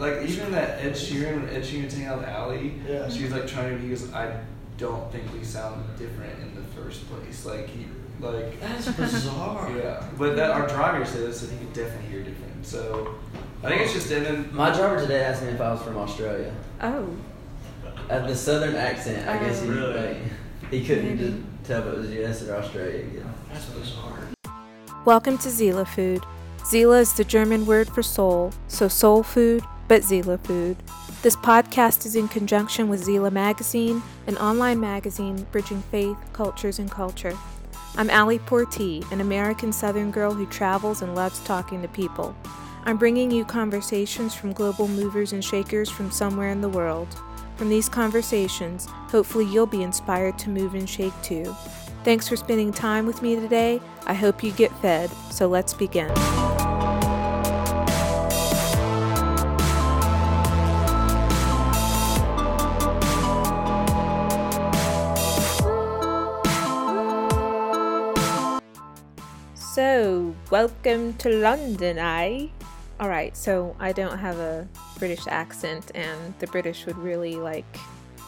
like even that Ed Sheeran when Ed Sheeran was hanging out with Ali, Yeah. she's like trying to. be goes, I don't think we sound different in the first place. Like he, like That's bizarre. yeah. But that our driver said this, and he could definitely hear different. So I think it's just and then My driver today asked me if I was from Australia. Oh, At the southern accent, I guess he Oh. Really? like, he couldn't Maybe. just tell if it was US or Australia again. That's bizarre. welcome to Seele Food. Seele is the German word for soul, so soul food, but Seele food. This podcast is in conjunction with Seele Magazine, an online magazine bridging faith, cultures, and culture. I'm Allie Portee, an American Southern girl who travels and loves talking to people. I'm bringing you conversations from global movers and shakers from somewhere in the world. From these conversations, hopefully you'll be inspired to move and shake too. Thanks for spending time with me today. I hope you get fed, so let's begin. Welcome to London, I. Alright, so I don't have a British accent, and the British would really like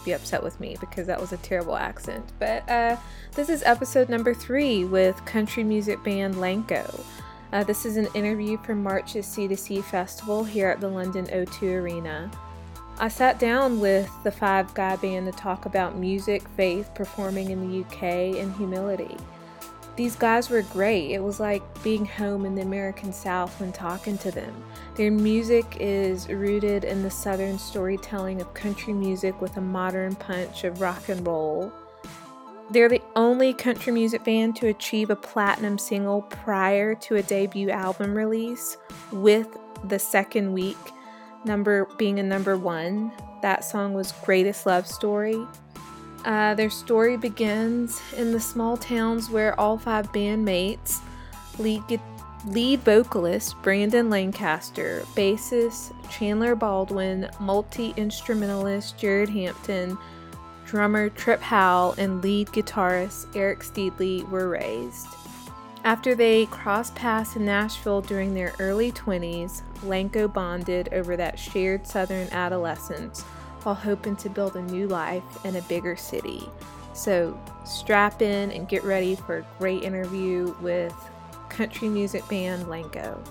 be upset with me because that was a terrible accent. But uh, this is episode number three with country music band LANCO. Uh, this is an interview from March's C2C Festival here at the London O2 Arena. I sat down with the five guy band to talk about music, faith, performing in the UK, and humility. These guys were great. It was like being home in the American South when talking to them. Their music is rooted in the Southern storytelling of country music with a modern punch of rock and roll. They're the only country music band to achieve a platinum single prior to a debut album release, with the second week number being a number one. That song was Greatest Love Story. Uh, their story begins in the small towns where all five bandmates, lead, lead vocalist Brandon Lancaster, bassist Chandler Baldwin, multi instrumentalist Jared Hampton, drummer Tripp Howell, and lead guitarist Eric Steedly were raised. After they crossed paths in Nashville during their early 20s, LANCO bonded over that shared Southern adolescence while hoping to build a new life in a bigger city. So strap in and get ready for a great interview with country music band LANCO.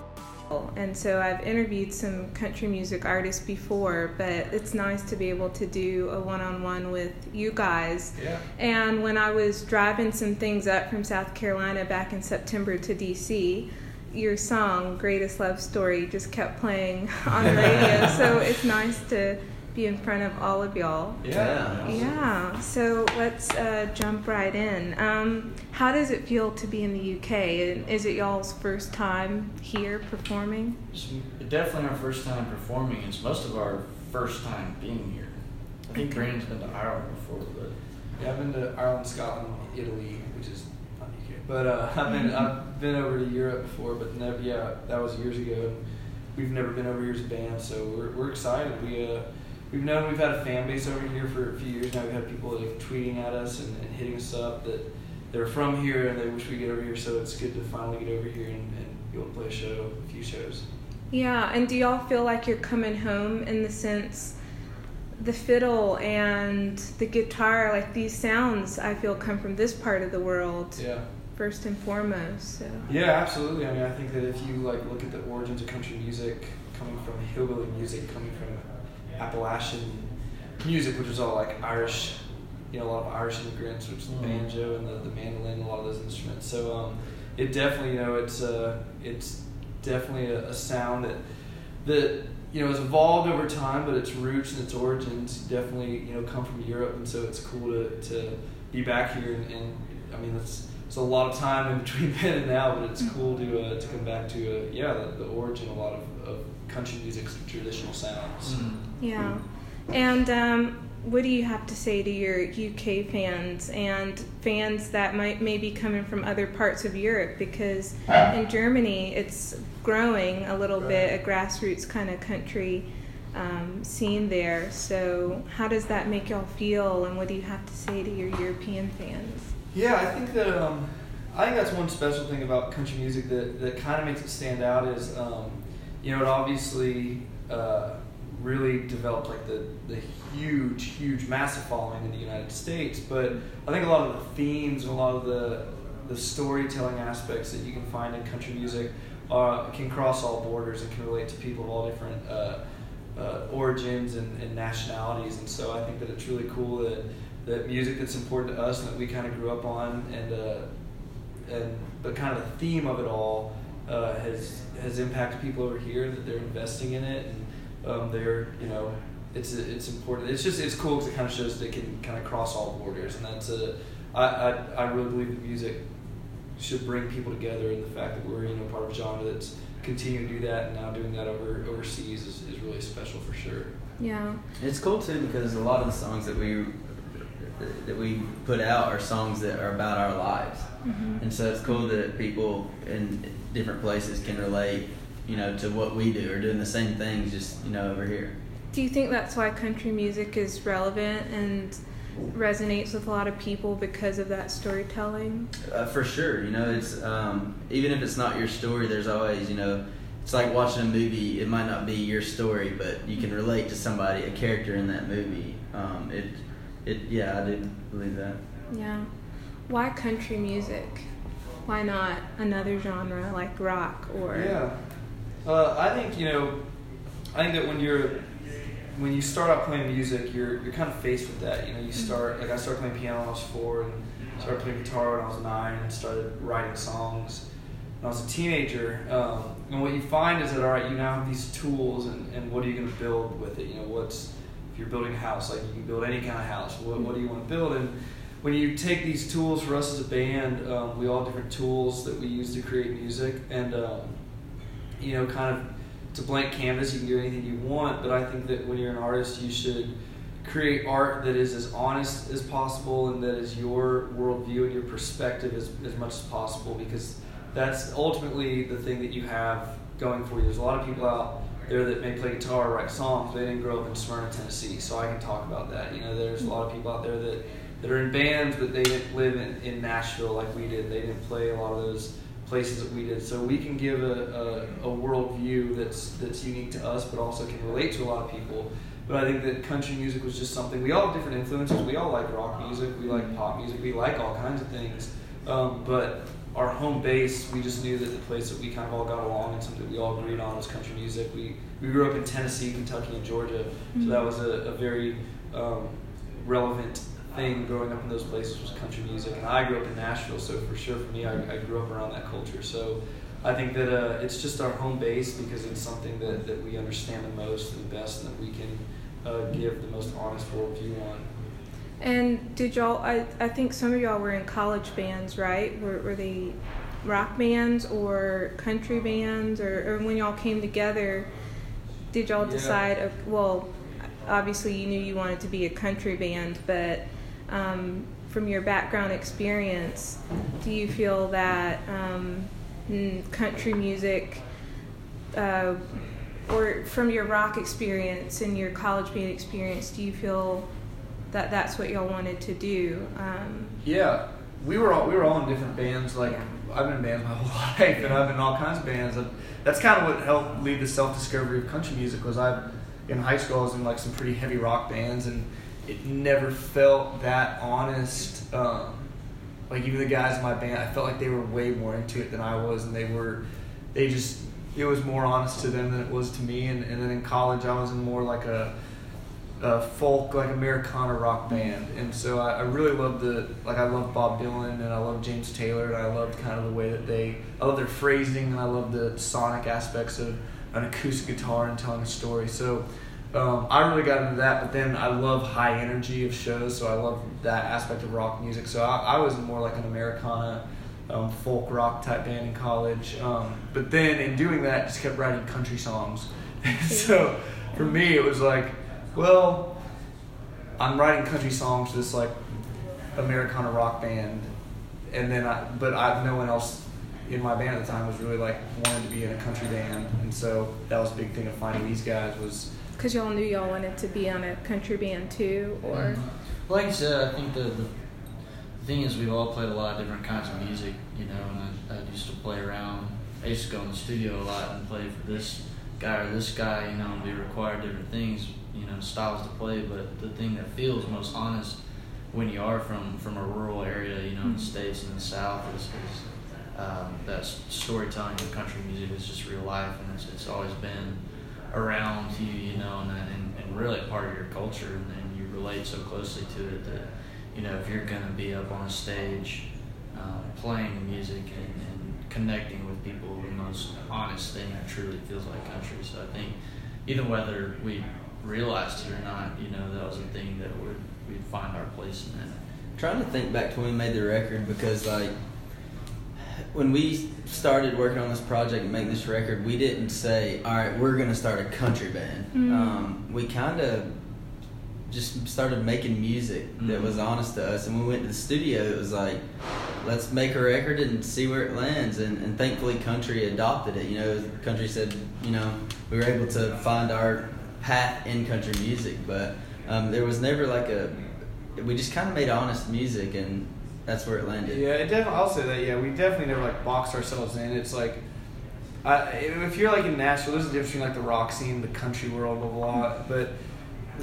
And so I've interviewed some country music artists before, but it's nice to be able to do a one on one with you guys. yeah. And when I was driving some things up from South Carolina back in September to DC, your song, Greatest Love Story, just kept playing on the radio. so it's nice to be in front of all of y'all. Yeah. Yeah, so let's uh, jump right in. Um, how does it feel to be in the UK? And is it y'all's first time here performing? It's definitely our first time performing. It's most of our first time being here. I think Brandon's been to Ireland before, but Yeah, I've been to Ireland, Scotland, Italy, which is not UK. But uh, I've been I've been over to Europe before, but never. Yeah, that was years ago. And we've never been over here as a band, so we're, we're excited. We uh, we've known we've had a fan base over here for a few years now. We've had people like tweeting at us and, and hitting us up that they're from here and they wish we get over here. So it's good to finally get over here and, and be able to play a show, a few shows. Yeah, and do y'all feel like you're coming home in the sense the fiddle and the guitar, like these sounds, I feel come from this part of the world Yeah. first and foremost. So. Yeah, absolutely. I mean, I think that if you like look at the origins of country music, coming from hillbilly music, coming from Appalachian music, which was all like Irish, you know, a lot of Irish immigrants, which is the Mhm. banjo and the, the mandolin, a lot of those instruments. So um, it definitely, you know, it's uh, it's definitely a, a sound that that you know has evolved over time, but its roots and its origins definitely you know come from Europe, and so it's cool to, to be back here. And, and I mean, it's it's a lot of time in between then and now, but it's cool to uh, to come back to uh, yeah the, the origin a lot of country music's traditional sounds. Yeah. And um, what do you have to say to your UK fans and fans that might may be coming from other parts of Europe? Because in Germany, it's growing a little bit, a grassroots kind of country um, scene there. So, how does that make y'all feel, and what do you have to say to your European fans? Yeah, I think that um, I think that's one special thing about country music that, that kind of makes it stand out is um, you know it obviously uh, really developed like the the huge, huge, massive following in the United States. But I think a lot of the themes and a lot of the the storytelling aspects that you can find in country music can cross all borders and can relate to people of all different uh, uh, origins and, and nationalities. And so I think that it's really cool that that music that's important to us and that we kind of grew up on and uh, and but kind of the theme of it all uh, has has impacted people over here that they're investing in it and um, they're you know it's it's important. It's just it's cool because it kind of shows they can kind of cross all borders and that's a I, I, I really believe that music should bring people together and the fact that we're you know part of a genre that's continuing to do that and now doing that over overseas is, is really special for sure. Yeah. It's cool too because a lot of the songs that we that we put out are songs that are about our lives, hmm and so it's cool that people in different places can relate, you know, to what we do or doing the same things, just you know, over here. Do you think that's why country music is relevant and resonates with a lot of people because of that storytelling? Uh, for sure, you know, it's um, even if it's not your story, there's always, you know, it's like watching a movie. It might not be your story, but you can relate to somebody, a character in that movie. Um, it, it, yeah, I do believe that. Yeah. Why country music? Why not another genre like rock or Yeah, uh, I think you know, I think that when you're when you start out playing music, you're you're kind of faced with that. You know, you start like I started playing piano when I was four, and started playing guitar when I was nine, and started writing songs when I was a teenager. Um, and what you find is that all right, you now have these tools, and, and what are you going to build with it? You know, what's if you're building a house, like you can build any kind of house. What, what do you want to build? And when you take these tools for us as a band, um, we all have different tools that we use to create music, and um, you know, kind of it's a blank canvas. You can do anything you want, but I think that when you're an artist, you should create art that is as honest as possible and that is your worldview and your perspective as, as much as possible because that's ultimately the thing that you have going for you. There's a lot of people out there that may play guitar or write songs, but they didn't grow up in Smyrna, Tennessee, so I can talk about that. You know, there's a lot of people out there that, that are in bands, but they didn't live in, in Nashville like we did. They didn't play a lot of those places that we did. So we can give a, a, a worldview that's that's unique to us, but also can relate to a lot of people. But I think that country music was just something. We all have different influences. We all like rock music. We like pop music. We like all kinds of things. Um, but our home base, we just knew that the place that we kind of all got along and something that we all agreed on was country music. We we grew up in Tennessee, Kentucky, and Georgia, so that was a, a very um, relevant thing growing up in those places was country music. And I grew up in Nashville, so for sure for me, I, I grew up around that culture. So I think that uh, it's just our home base because it's something that, that we understand the most and the best, and that we can uh, give the most honest worldview on. And did y'all? I, I think some of y'all were in college bands, right? Were, were they rock bands or country bands, or, or when y'all came together, did y'all Yeah. decide? Well, obviously you knew you wanted to be a country band, but um, from your background experience, do you feel that um, country music? Uh, or from your rock experience and your college band experience, do you feel that that's what y'all wanted to do? Um, Yeah, we were all we were all in different bands. Like Yeah. I've been in bands my whole life, and I've been in all kinds of bands. And that's kind of what helped lead the self discovery of country music. Was I in high school? I was in like some pretty heavy rock bands, and it never felt that honest. Um, like even the guys in my band, I felt like they were way more into it than I was, and they were, they just it was more honest to them than it was to me. And, and then in college, I was in more like a a folk like Americana rock band, and so I, I really loved the like I loved Bob Dylan and I loved James Taylor and I loved kind of the way that they I love their phrasing and I love the sonic aspects of an acoustic guitar and telling a story. So um, I really got into that, but then I love high energy of shows, so I love that aspect of rock music. So I, I was more like an Americana. Um, folk rock type band in college, um, but then in doing that, just kept writing country songs. so for me, it was like, well, I'm writing country songs for this like Americana rock band, and then I, but I, no one else in my band at the time was really like wanted to be in a country band, and so that was a big thing of finding these guys was Cause y'all knew y'all wanted to be on a country band too, or Like I said, I think the, the thing is we've all played a lot of different kinds of music, you know, and I, I used to play around. I used to go in the studio a lot and play for this guy or this guy, you know, and we required different things, you know, styles to play. But the thing that feels most honest when you are from from a rural area, you know, in the states and the south, is, is um, that storytelling of country music is just real life, and it's, it's always been around you, you know, and, and, and really part of your culture, and, and you relate so closely to it that, you know, if you're going to be up on a stage um, playing music and, and connecting with people, the most honest thing that truly feels like country. So I think either whether we realized it or not, you know, that was a thing that would we'd find our place in that. trying to think back to when we made the record because like when we started working on this project and make this record, we didn't say, "All right, we're gonna start a country band." Mm. Um, we kind of just started making music that Mhm. was honest to us, and when we went to the studio, it was like, "Let's make a record and see where it lands." And, and thankfully, country adopted it. You know, country said, you know, we were able to find our path in country music, but um, there was never like a. We just kind of made honest music, and that's where it landed. Yeah, it. I'll say that. Yeah, we definitely never like boxed ourselves in. It's like, I, if you're like in Nashville, there's a difference between like the rock scene, the country world, blah blah. But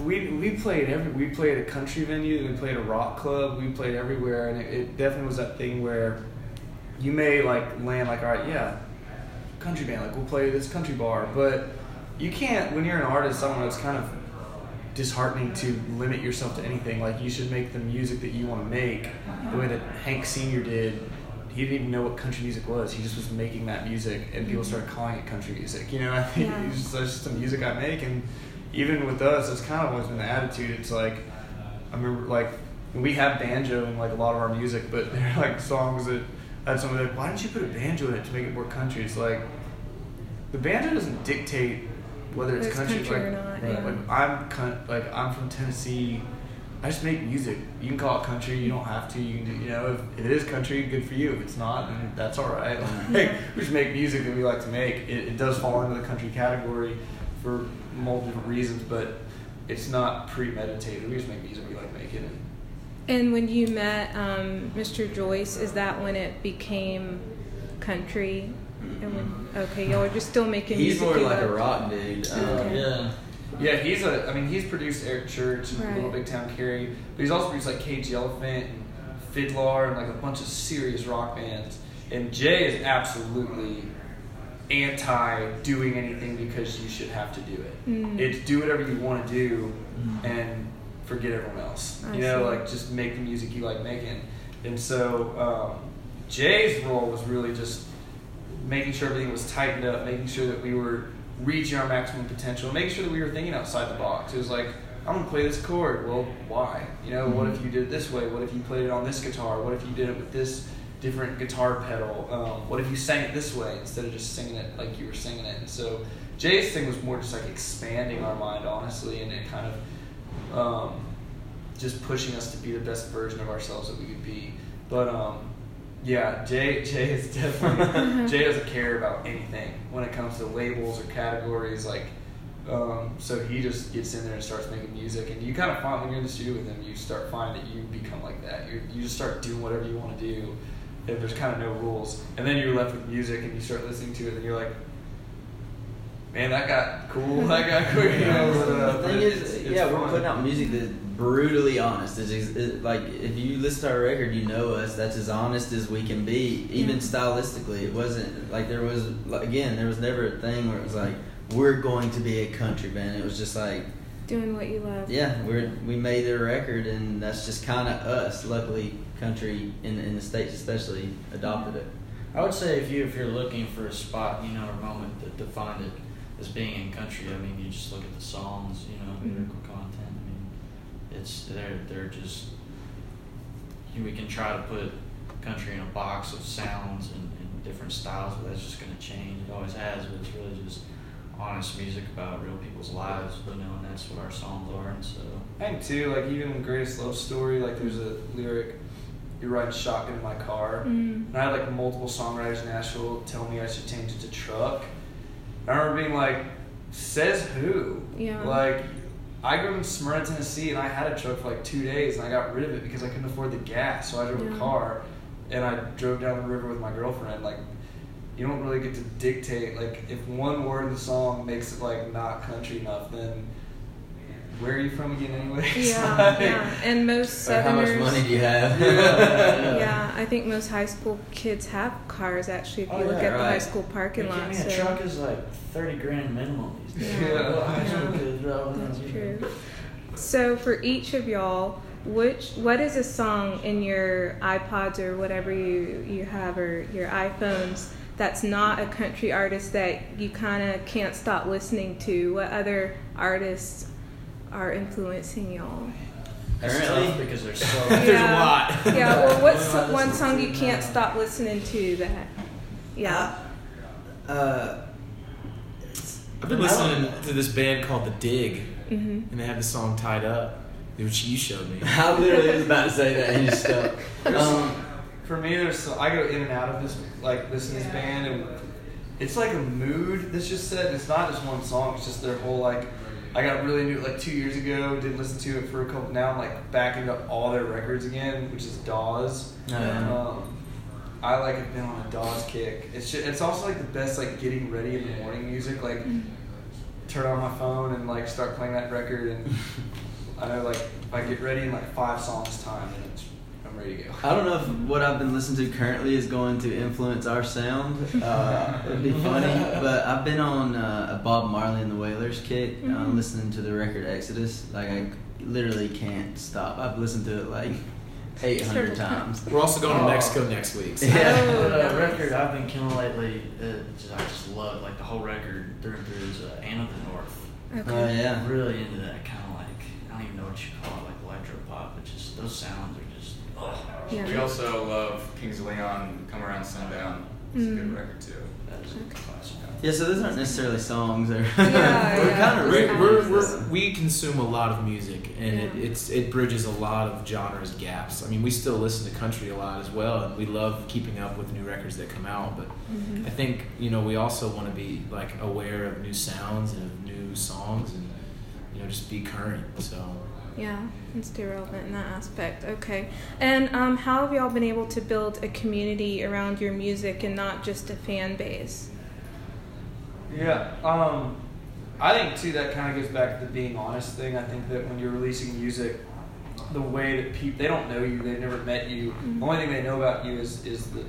we we played every. We played a country venue. We played a rock club. We played everywhere, and it, it definitely was that thing where you may like land like, all right, yeah, country band. Like we'll play this country bar, but you can't when you're an artist. I Someone that's kind of disheartening to limit yourself to anything. Like you should make the music that you want to make. The way that Hank Senior did, he didn't even know what country music was. He just was making that music, and people mm-hmm. started calling it country music. You know, I think Yeah. it's just, that's just the music I make, and even with us, it's kind of always been the attitude. It's like I remember like we have banjo in like a lot of our music, but they're like songs that I had someone like, why didn't you put a banjo in it to make it more country? It's like the banjo doesn't dictate whether it's, It's country, country like, or not, like, yeah. like, I'm like I'm from Tennessee. I just make music. You can call it country. You don't have to. You can do. You know, if, if it is country, good for you. If it's not, then that's all right. Like, we just make music that we like to make. It, it does fall into the country category for multiple reasons, but it's not premeditated. We just make music we like making. And And when you met um, Mr. Joyce, is that when it became country? And when okay, y'all are just still making music. He's music. more you like a loved? rock dude. Um, Okay. Yeah. Yeah, he's a. I mean, he's produced Eric Church and Right. Little Big Town Carrie, but he's also produced like Cage the Elephant and FIDLAR and like a bunch of serious rock bands. And Jay is absolutely anti doing anything because you should have to do it. Mm. It's do whatever you want to do Mhm. and forget everyone else. I you know, see. like just make the music you like making. And so um, Jay's role was really just making sure everything was tightened up, making sure that we were reaching our maximum potential, making sure that we were thinking outside the box. It was like, I'm gonna play this chord. Well, why? You know, what if you did it this way? What if you played it on this guitar? What if you did it with this different guitar pedal? Um, what if you sang it this way instead of just singing it like you were singing it? And so Jay's thing was more just like expanding our mind, honestly, and it kind of um, just pushing us to be the best version of ourselves that we could be. But um, yeah, Jay Jay is definitely Jay doesn't care about anything when it comes to labels or categories. Like, um, so he just gets in there and starts making music, and you kind of find when you're in the studio with him, you start finding that you become like that. You you just start doing whatever you want to do, and there's kind of no rules. And then you're left with music, and you start listening to it, and you're like. Man, that got cool. That got cool You know, but, the thing is, it's yeah, we're putting out music that's brutally honest. It's, ex- it, like if you listen to our record, you know us. That's as honest as we can be, even Yeah. stylistically. It wasn't like there was like, again, there was never a thing where it was like we're going to be a country band. It was just like Doing what you love. yeah, we're we made a record, and that's just kind of us. Luckily, country in in the states especially adopted it. I would say if you if you're looking for a spot, you know, or moment that defined it as being in country, I mean, you just look at the songs, you know, Mhm. lyrical content. I mean, it's they're they're just you, we can try to put country in a box of sounds and, and different styles, but that's just going to change. It always has, but it's really just honest music about real people's lives, you know, and that's what our songs are. And so, and too, like even the Greatest Love Story, like there's a lyric, "You're riding shotgun in my car," Mm. and I had like multiple songwriters in Nashville tell me I should change it to truck. I remember being like, "Says who?" Yeah. Like, I grew up in Smyrna, Tennessee, and I had a truck for like two days, and I got rid of it because I couldn't afford the gas, so I drove Yeah. a car, and I drove down the river with my girlfriend. Like, you don't really get to dictate. Like if one word in the song makes it like not country enough, then where are you from again anyway? Yeah, yeah. And most Or how much money do you have? Yeah. Yeah, I think most high school kids have cars. Actually, if oh, you Oh, look yeah, at the high school parking Are you lot. kidding me? So a truck is like thirty grand minimum these days. Yeah. What high school Yeah. kids that's true. So for each of y'all, which what is a song in your iPods or whatever you you have or your iPhones that's not a country artist that you kind of can't stop listening to? What other artists are influencing y'all? That's Currently? tough because there's so There's a lot. Yeah. Well, what's What one song you can't now? stop listening to that? Yeah. Uh, I've been listening to this band called The Dig, hmm and they have the song Tied Up, which you showed me. I literally was about to say that and you stopped. Um, For me, there's so, I go in and out of this like this this band, and it's like a mood that's just set. It's not just one song. It's just their whole like. I got really into it like two years ago. Didn't listen to it for a couple. Now I'm like back into all their records again, which is Dawes. Oh, yeah. Um, I like have been on a Dawes kick. It's just, it's also like the best like getting ready in the morning music. Like turn on my phone and like start playing that record, and I know like if I get ready in like five songs time, then it's, I'm ready to go. I don't know if what I've been listening to currently is going to influence our sound. Uh, it'd be funny, but I've been on uh, a Bob Marley and the Wailers kick, uh, Mhm. listening to the record Exodus. Like I literally can't stop. I've listened to it like 800 times. We're also going to Oh. Mexico next week. So. Yeah. Oh, The nice. record I've been killing lately, it just, I just love like the whole record through and through is uh, Anne of the North. Okay. Oh yeah. I'm really into that kind of like I don't even know what you call it, like electro pop. But just those sounds are just oh, Yeah. We also love Kings of Leon, Come Around Sundown. It's a Mm. good record too. that is. Yeah, so those aren't necessarily songs. Or Yeah, we're yeah. kind of We're, we're, we're, we consume a lot of music, and it, it's it bridges a lot of genres gaps. I mean, we still listen to country a lot as well, and we love keeping up with new records that come out. But Mhm. I think you know we also want to be like aware of new sounds and of new songs, and you know just be current. So Yeah, and stay relevant in that aspect. Okay. And um, how have y'all been able to build a community around your music and not just a fan base? Yeah, um, I think too that kind of goes back to the being honest thing. I think that when you're releasing music, the way that people they don't know you, they've never met you. Mhm. The only thing they know about you is is the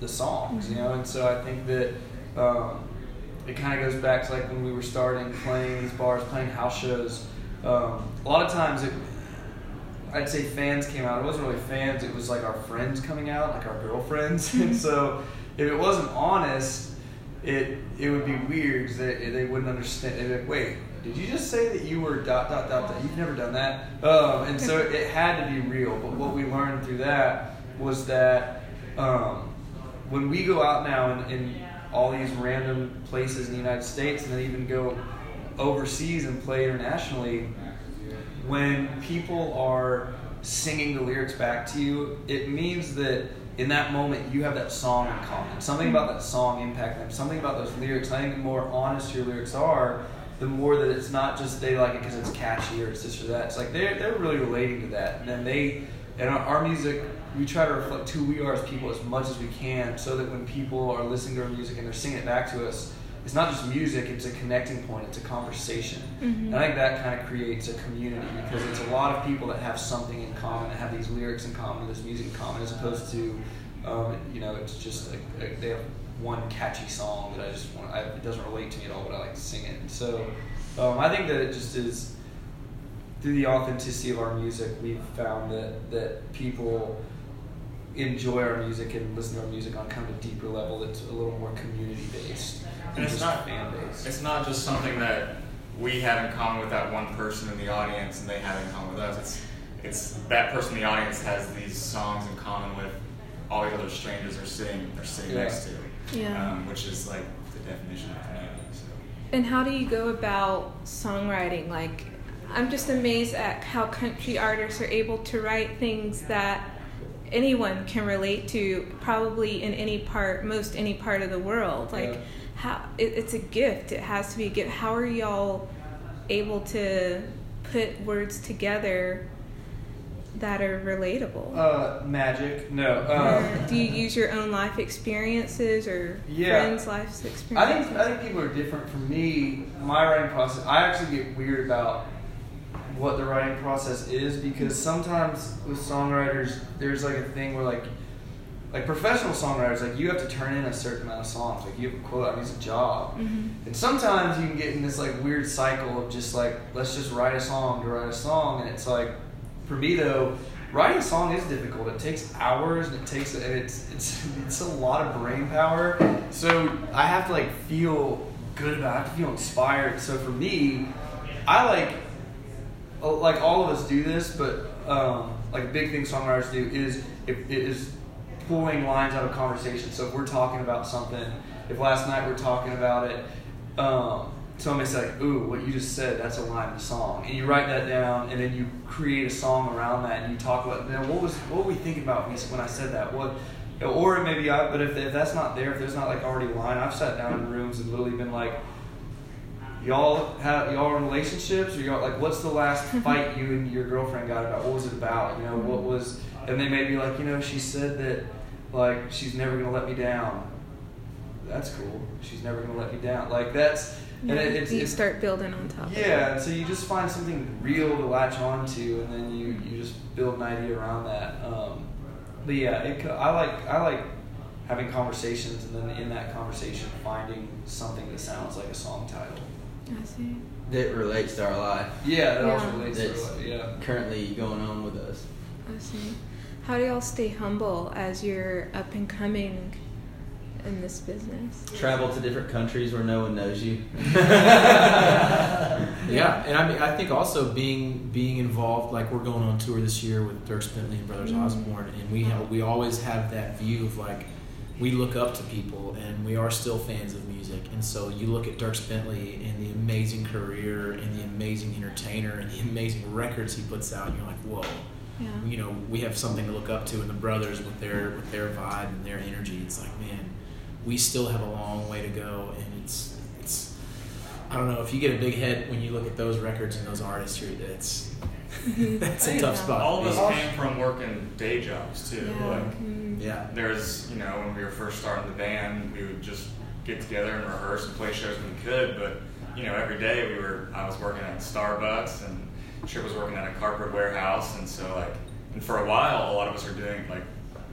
the songs, you know. And so I think that um, it kind of goes back to like when we were starting playing these bars, playing house shows. Um, a lot of times it. I'd say fans came out. It wasn't really fans. It was like our friends coming out, like our girlfriends. and so, if it wasn't honest, it it would be weird because they, they wouldn't understand. They'd be like, "Wait, did you just say that you were dot dot dot dot? You've never done that." Um, and so it, it had to be real. But what we learned through that was that um, when we go out now in, in all these random places in the United States, and then even go overseas and play internationally, when people are singing the lyrics back to you, it means that in that moment you have that song in common. Something about that song impacting them. Something about those lyrics. I think the more honest your lyrics are, the more that it's not just they like it because it's catchy or it's this or that. It's like they're they're really relating to that, and then they and our, our music. We try to reflect who we are as people as much as we can, so that when people are listening to our music and they're singing it back to us, it's not just music; it's a connecting point. It's a conversation. Mhm. And I think that kind of creates a community because it's a lot of people that have something in common, that have these lyrics in common, this music in common, as opposed to, um, you know, it's just like, like they have one catchy song that I just want. I, it doesn't relate to me at all, but I like to sing it. And so, um, I think that it just is through the authenticity of our music, we've found that that people enjoy our music and listen to our music on kind of a deeper level that's a little more community based And it's not fan based. It's not just something that we have in common with that one person in the audience and they have in common with us. It's it's that person in the audience has these songs in common with all these other strangers they're sitting they're sitting Yeah. next to. Yeah. Um, which is like the definition of community. So. And how do you go about songwriting? Like, I'm just amazed at how country artists are able to write things that anyone can relate to, probably in any part, most any part of the world. Like, Yeah. How it, it's a gift. It has to be a gift. How are y'all able to put words together that are relatable? Uh, magic. No. Um, do you use your own life experiences or Yeah. friends' life experiences? I think I think people are different. For me, my writing process, I actually get weird about what the writing process is because sometimes with songwriters, there's like a thing where like like professional songwriters, like you have to turn in a certain amount of songs. Like you have a quote. I mean, it's a job. Mhm. And sometimes you can get in this like weird cycle of just like let's just write a song to write a song, and it's like for me though, writing a song is difficult. It takes hours and it takes and it's it's it's a lot of brain power. So I have to like feel good about. it. I have to feel inspired. So for me, I like uh, like all of us do this, but um, like big thing songwriters do is if is pulling lines out of conversation. So if we're talking about something, if last night we're talking about it, um, somebody's like, "Ooh, what you just said, that's a line in the song," and you write that down, and then you create a song around that, and you talk about, man, what was what were we thinking about when when I said that? What or maybe I, but if, if that's not there, if there's not like already a line, I've sat down in rooms and literally been like, y'all have y'all in relationships or y'all like what's the last fight you and your girlfriend got about what was it about you know what was and they may be like you know she said that like she's never gonna let me down that's cool she's never gonna let me down like that's and it, it's, you it's start building on top yeah and so you just find something real to latch onto and then you you just build an idea around that um, but yeah it, co- I like I like having conversations and then in that conversation finding something that sounds like a song title I see. that relates to our life yeah, that also relates That's- to it. Yeah. currently going on with us. I see. How do y'all stay humble as you're up and coming in this business? Travel to different countries where no one knows you. Yeah, and I mean, I think also being being involved, like we're going on tour this year with Dierks Bentley and Brothers Mhm. Osborne, and we have, we always have that view of like we look up to people, and we are still fans of music, and so you look at Dierks Bentley and the amazing career and the amazing entertainer and the amazing records he puts out, and you're like, whoa. Yeah. You know, we have something to look up to, and the brothers with their with their vibe and their energy. It's like, man, we still have a long way to go, and it's it's. I don't know if you get a big head when you look at those records and those artists. You're, it's that's a tough spot. All of us be came from working day jobs too. Yeah. Like mm. Yeah. there's, you know, when we were first starting the band, we would just get together and rehearse and play shows when we could. But you know, every day we were, I was working at Starbucks and Chip was working at a cardboard warehouse, and so like, and for a while, a lot of us were doing like,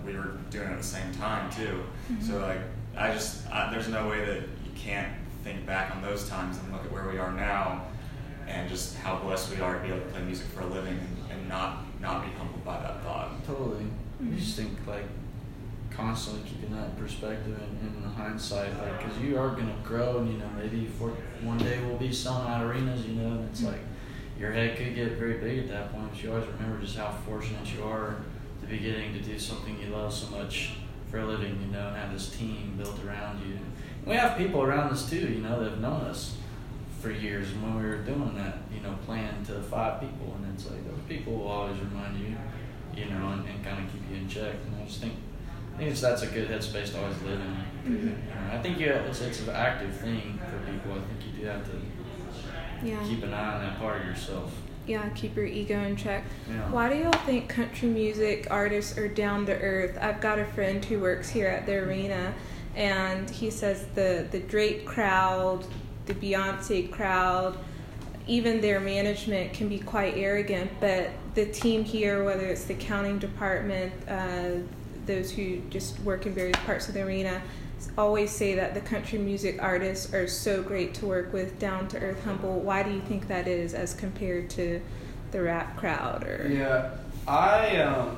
we were doing it at the same time too. Mm-hmm. So like, I just, I, there's no way that you can't think back on those times and look at where we are now, and just how blessed we are to be able to play music for a living and, and not not be humbled by that thought. Totally. You mm-hmm. just think like constantly keeping that in perspective and, and in hindsight, like because you are gonna grow, and you know maybe for one day we'll be selling out arenas, you know, and it's mm-hmm. like your head could get very big at that point. But you always remember just how fortunate you are to be getting to do something you love so much for a living, you know, and have this team built around you. And we have people around us too, you know, that have known us for years. And when we were doing that, you know, playing to five people, and it's like those people will always remind you, you know, and, and kind of keep you in check. And I just think, I think it's, that's a good headspace to always live in. Mm-hmm. You know, I think yeah, it's it's an active thing for people. I think you do have to Yeah. keep an eye on that part of yourself. Yeah, keep your ego in check. Yeah. Why do y'all think country music artists are down to earth? I've got a friend who works here at the arena, and he says the the Drake crowd, the Beyonce crowd, even their management can be quite arrogant. But the team here, whether it's the counting department, uh, those who just work in various parts of the arena, always say that the country music artists are so great to work with, down to earth, humble. Why do you think that is as compared to the rap crowd? Or Yeah, I um,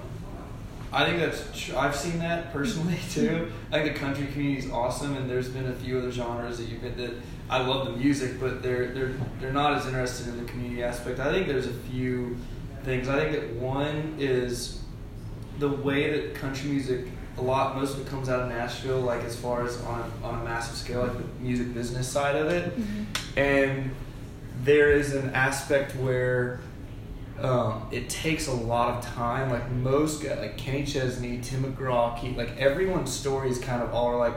I think that's tr- I've seen that personally too. I think the country community is awesome, and there's been a few other genres that you've been that I love the music, but they're they're they're not as interested in the community aspect. I think there's a few things. I think that one is the way that country music a lot most of it comes out of Nashville, like as far as on a, on a massive scale, like the music business side of it, and there is an aspect where um, it takes a lot of time. Like most guys, like Kenny Chesney, Tim McGraw, Keith, like everyone's stories kind of all are like,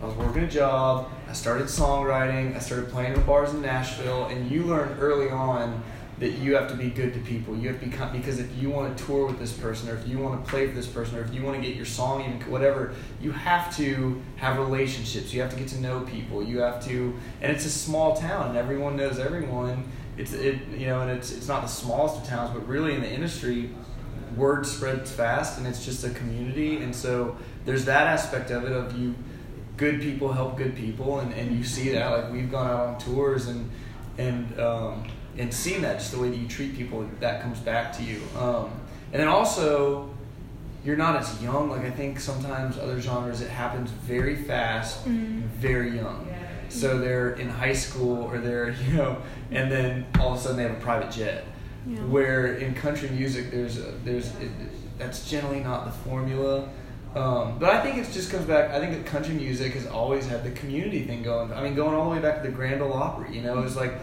I was working a job, I started songwriting, I started playing in bars in Nashville, and you learn early on that you have to be good to people. You have to become because if you want to tour with this person, or if you want to play for this person, or if you want to get your song, even whatever, you have to have relationships. You have to get to know people. You have to, and it's a small town, and everyone knows everyone. It's it you know, and it's it's not the smallest of towns, but really in the industry, word spreads fast, and it's just a community, and so there's that aspect of it of you. Good people help good people, and, and you see that. Like we've gone out on tours and and um, and seeing that just the way that you treat people that comes back to you um, and then also you're not as young like i think sometimes other genres it happens very fast Mhm. very young so they're in high school or they're you know and then all of a sudden they have a private jet Yeah. where in country music there's a, there's it, that's generally not the formula um, but I think it just comes back. I think that country music has always had the community thing going. I mean, going all the way back to the Grand Ole Opry. You know, it's like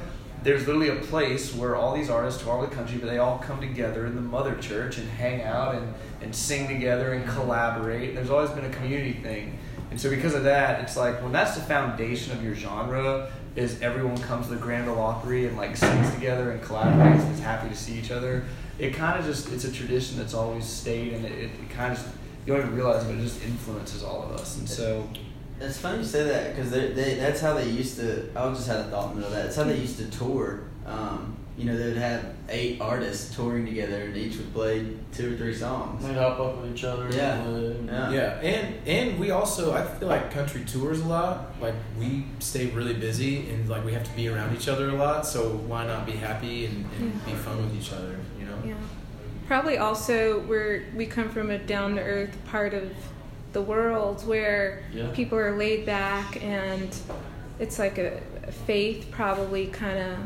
there's literally a place where all these artists tour all the country, but they all come together in the mother church and hang out and, and sing together and collaborate. There's always been a community thing. And so because of that, it's like when that's the foundation of your genre is everyone comes to the Grand Ole Opry and like sings together and collaborates and is happy to see each other. It kind of just it's a tradition that's always stayed and it, it, it kind of you don't even realize but it just influences all of us. And so It's funny you say that because they, that's how they used to. I just had a thought in the middle of that. It's how they used to tour. Um, you know, they'd have eight artists touring together, and each would play two or three songs. They'd hop up with each other. and Yeah. play. Yeah. Yeah, and and we also I feel like country tours a lot. Like we stay really busy and like we have to be around each other a lot. So why not be happy and, and Yeah. be fun with each other? You know. Yeah. Probably also we're we come from a down to earth part of the world where Yeah. people are laid back and it's like a, a faith probably kind of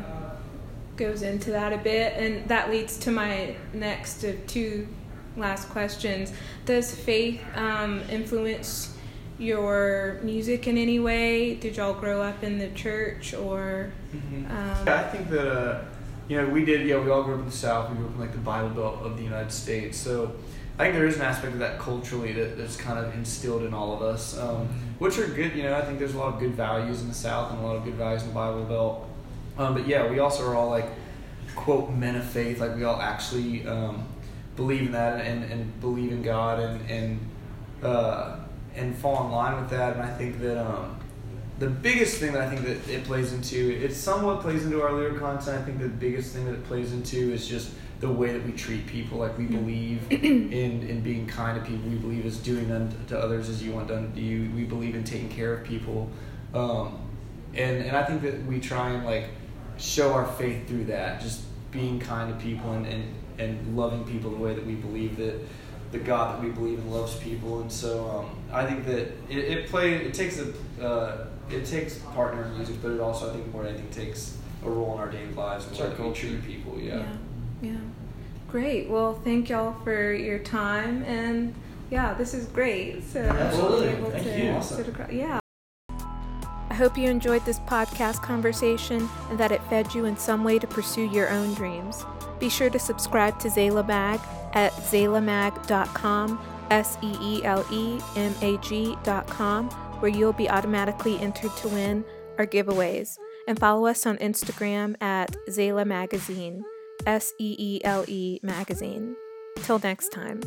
goes into that a bit and that leads to my next of two last questions does faith um, influence your music in any way did y'all grow up in the church or um, Yeah, I think that uh, you know we did. Yeah, we all grew up in the South. We grew up in like the Bible Belt of the United States. So I think there is an aspect of that culturally that, that's kind of instilled in all of us, um, which are good. You know, I think there's a lot of good values in the South and a lot of good values in the Bible Belt. Um, but yeah, we also are all like quote men of faith. Like we all actually um, believe in that and, and believe in God and and uh, and fall in line with that. And I think that. Um, the biggest thing that I think that it plays into, it somewhat plays into our lyric content. I think the biggest thing that it plays into is just the way that we treat people. Like we believe in in being kind to people. We believe as doing unto others as you want done to you. We believe in taking care of people, um, and and I think that we try and like show our faith through that, just being kind to people and and, and loving people the way that we believe that the God that we believe in loves people, and so um, I think that it, it play it takes a uh, it takes part in music, but it also I think more than anything takes a role in our daily lives and It's the our way that we treat people. Yeah. yeah. Yeah. Great. Well, thank y'all for your time and yeah, this is great. So Absolutely. able Thank to you. sit across- yeah. I hope you enjoyed this podcast conversation and that it fed you in some way to pursue your own dreams. Be sure to subscribe to Seele Mag at seelemag.com, S E E L E M A G.com, where you'll be automatically entered to win our giveaways. And follow us on Instagram at Seele Magazine, S E E L E Magazine. Till next time.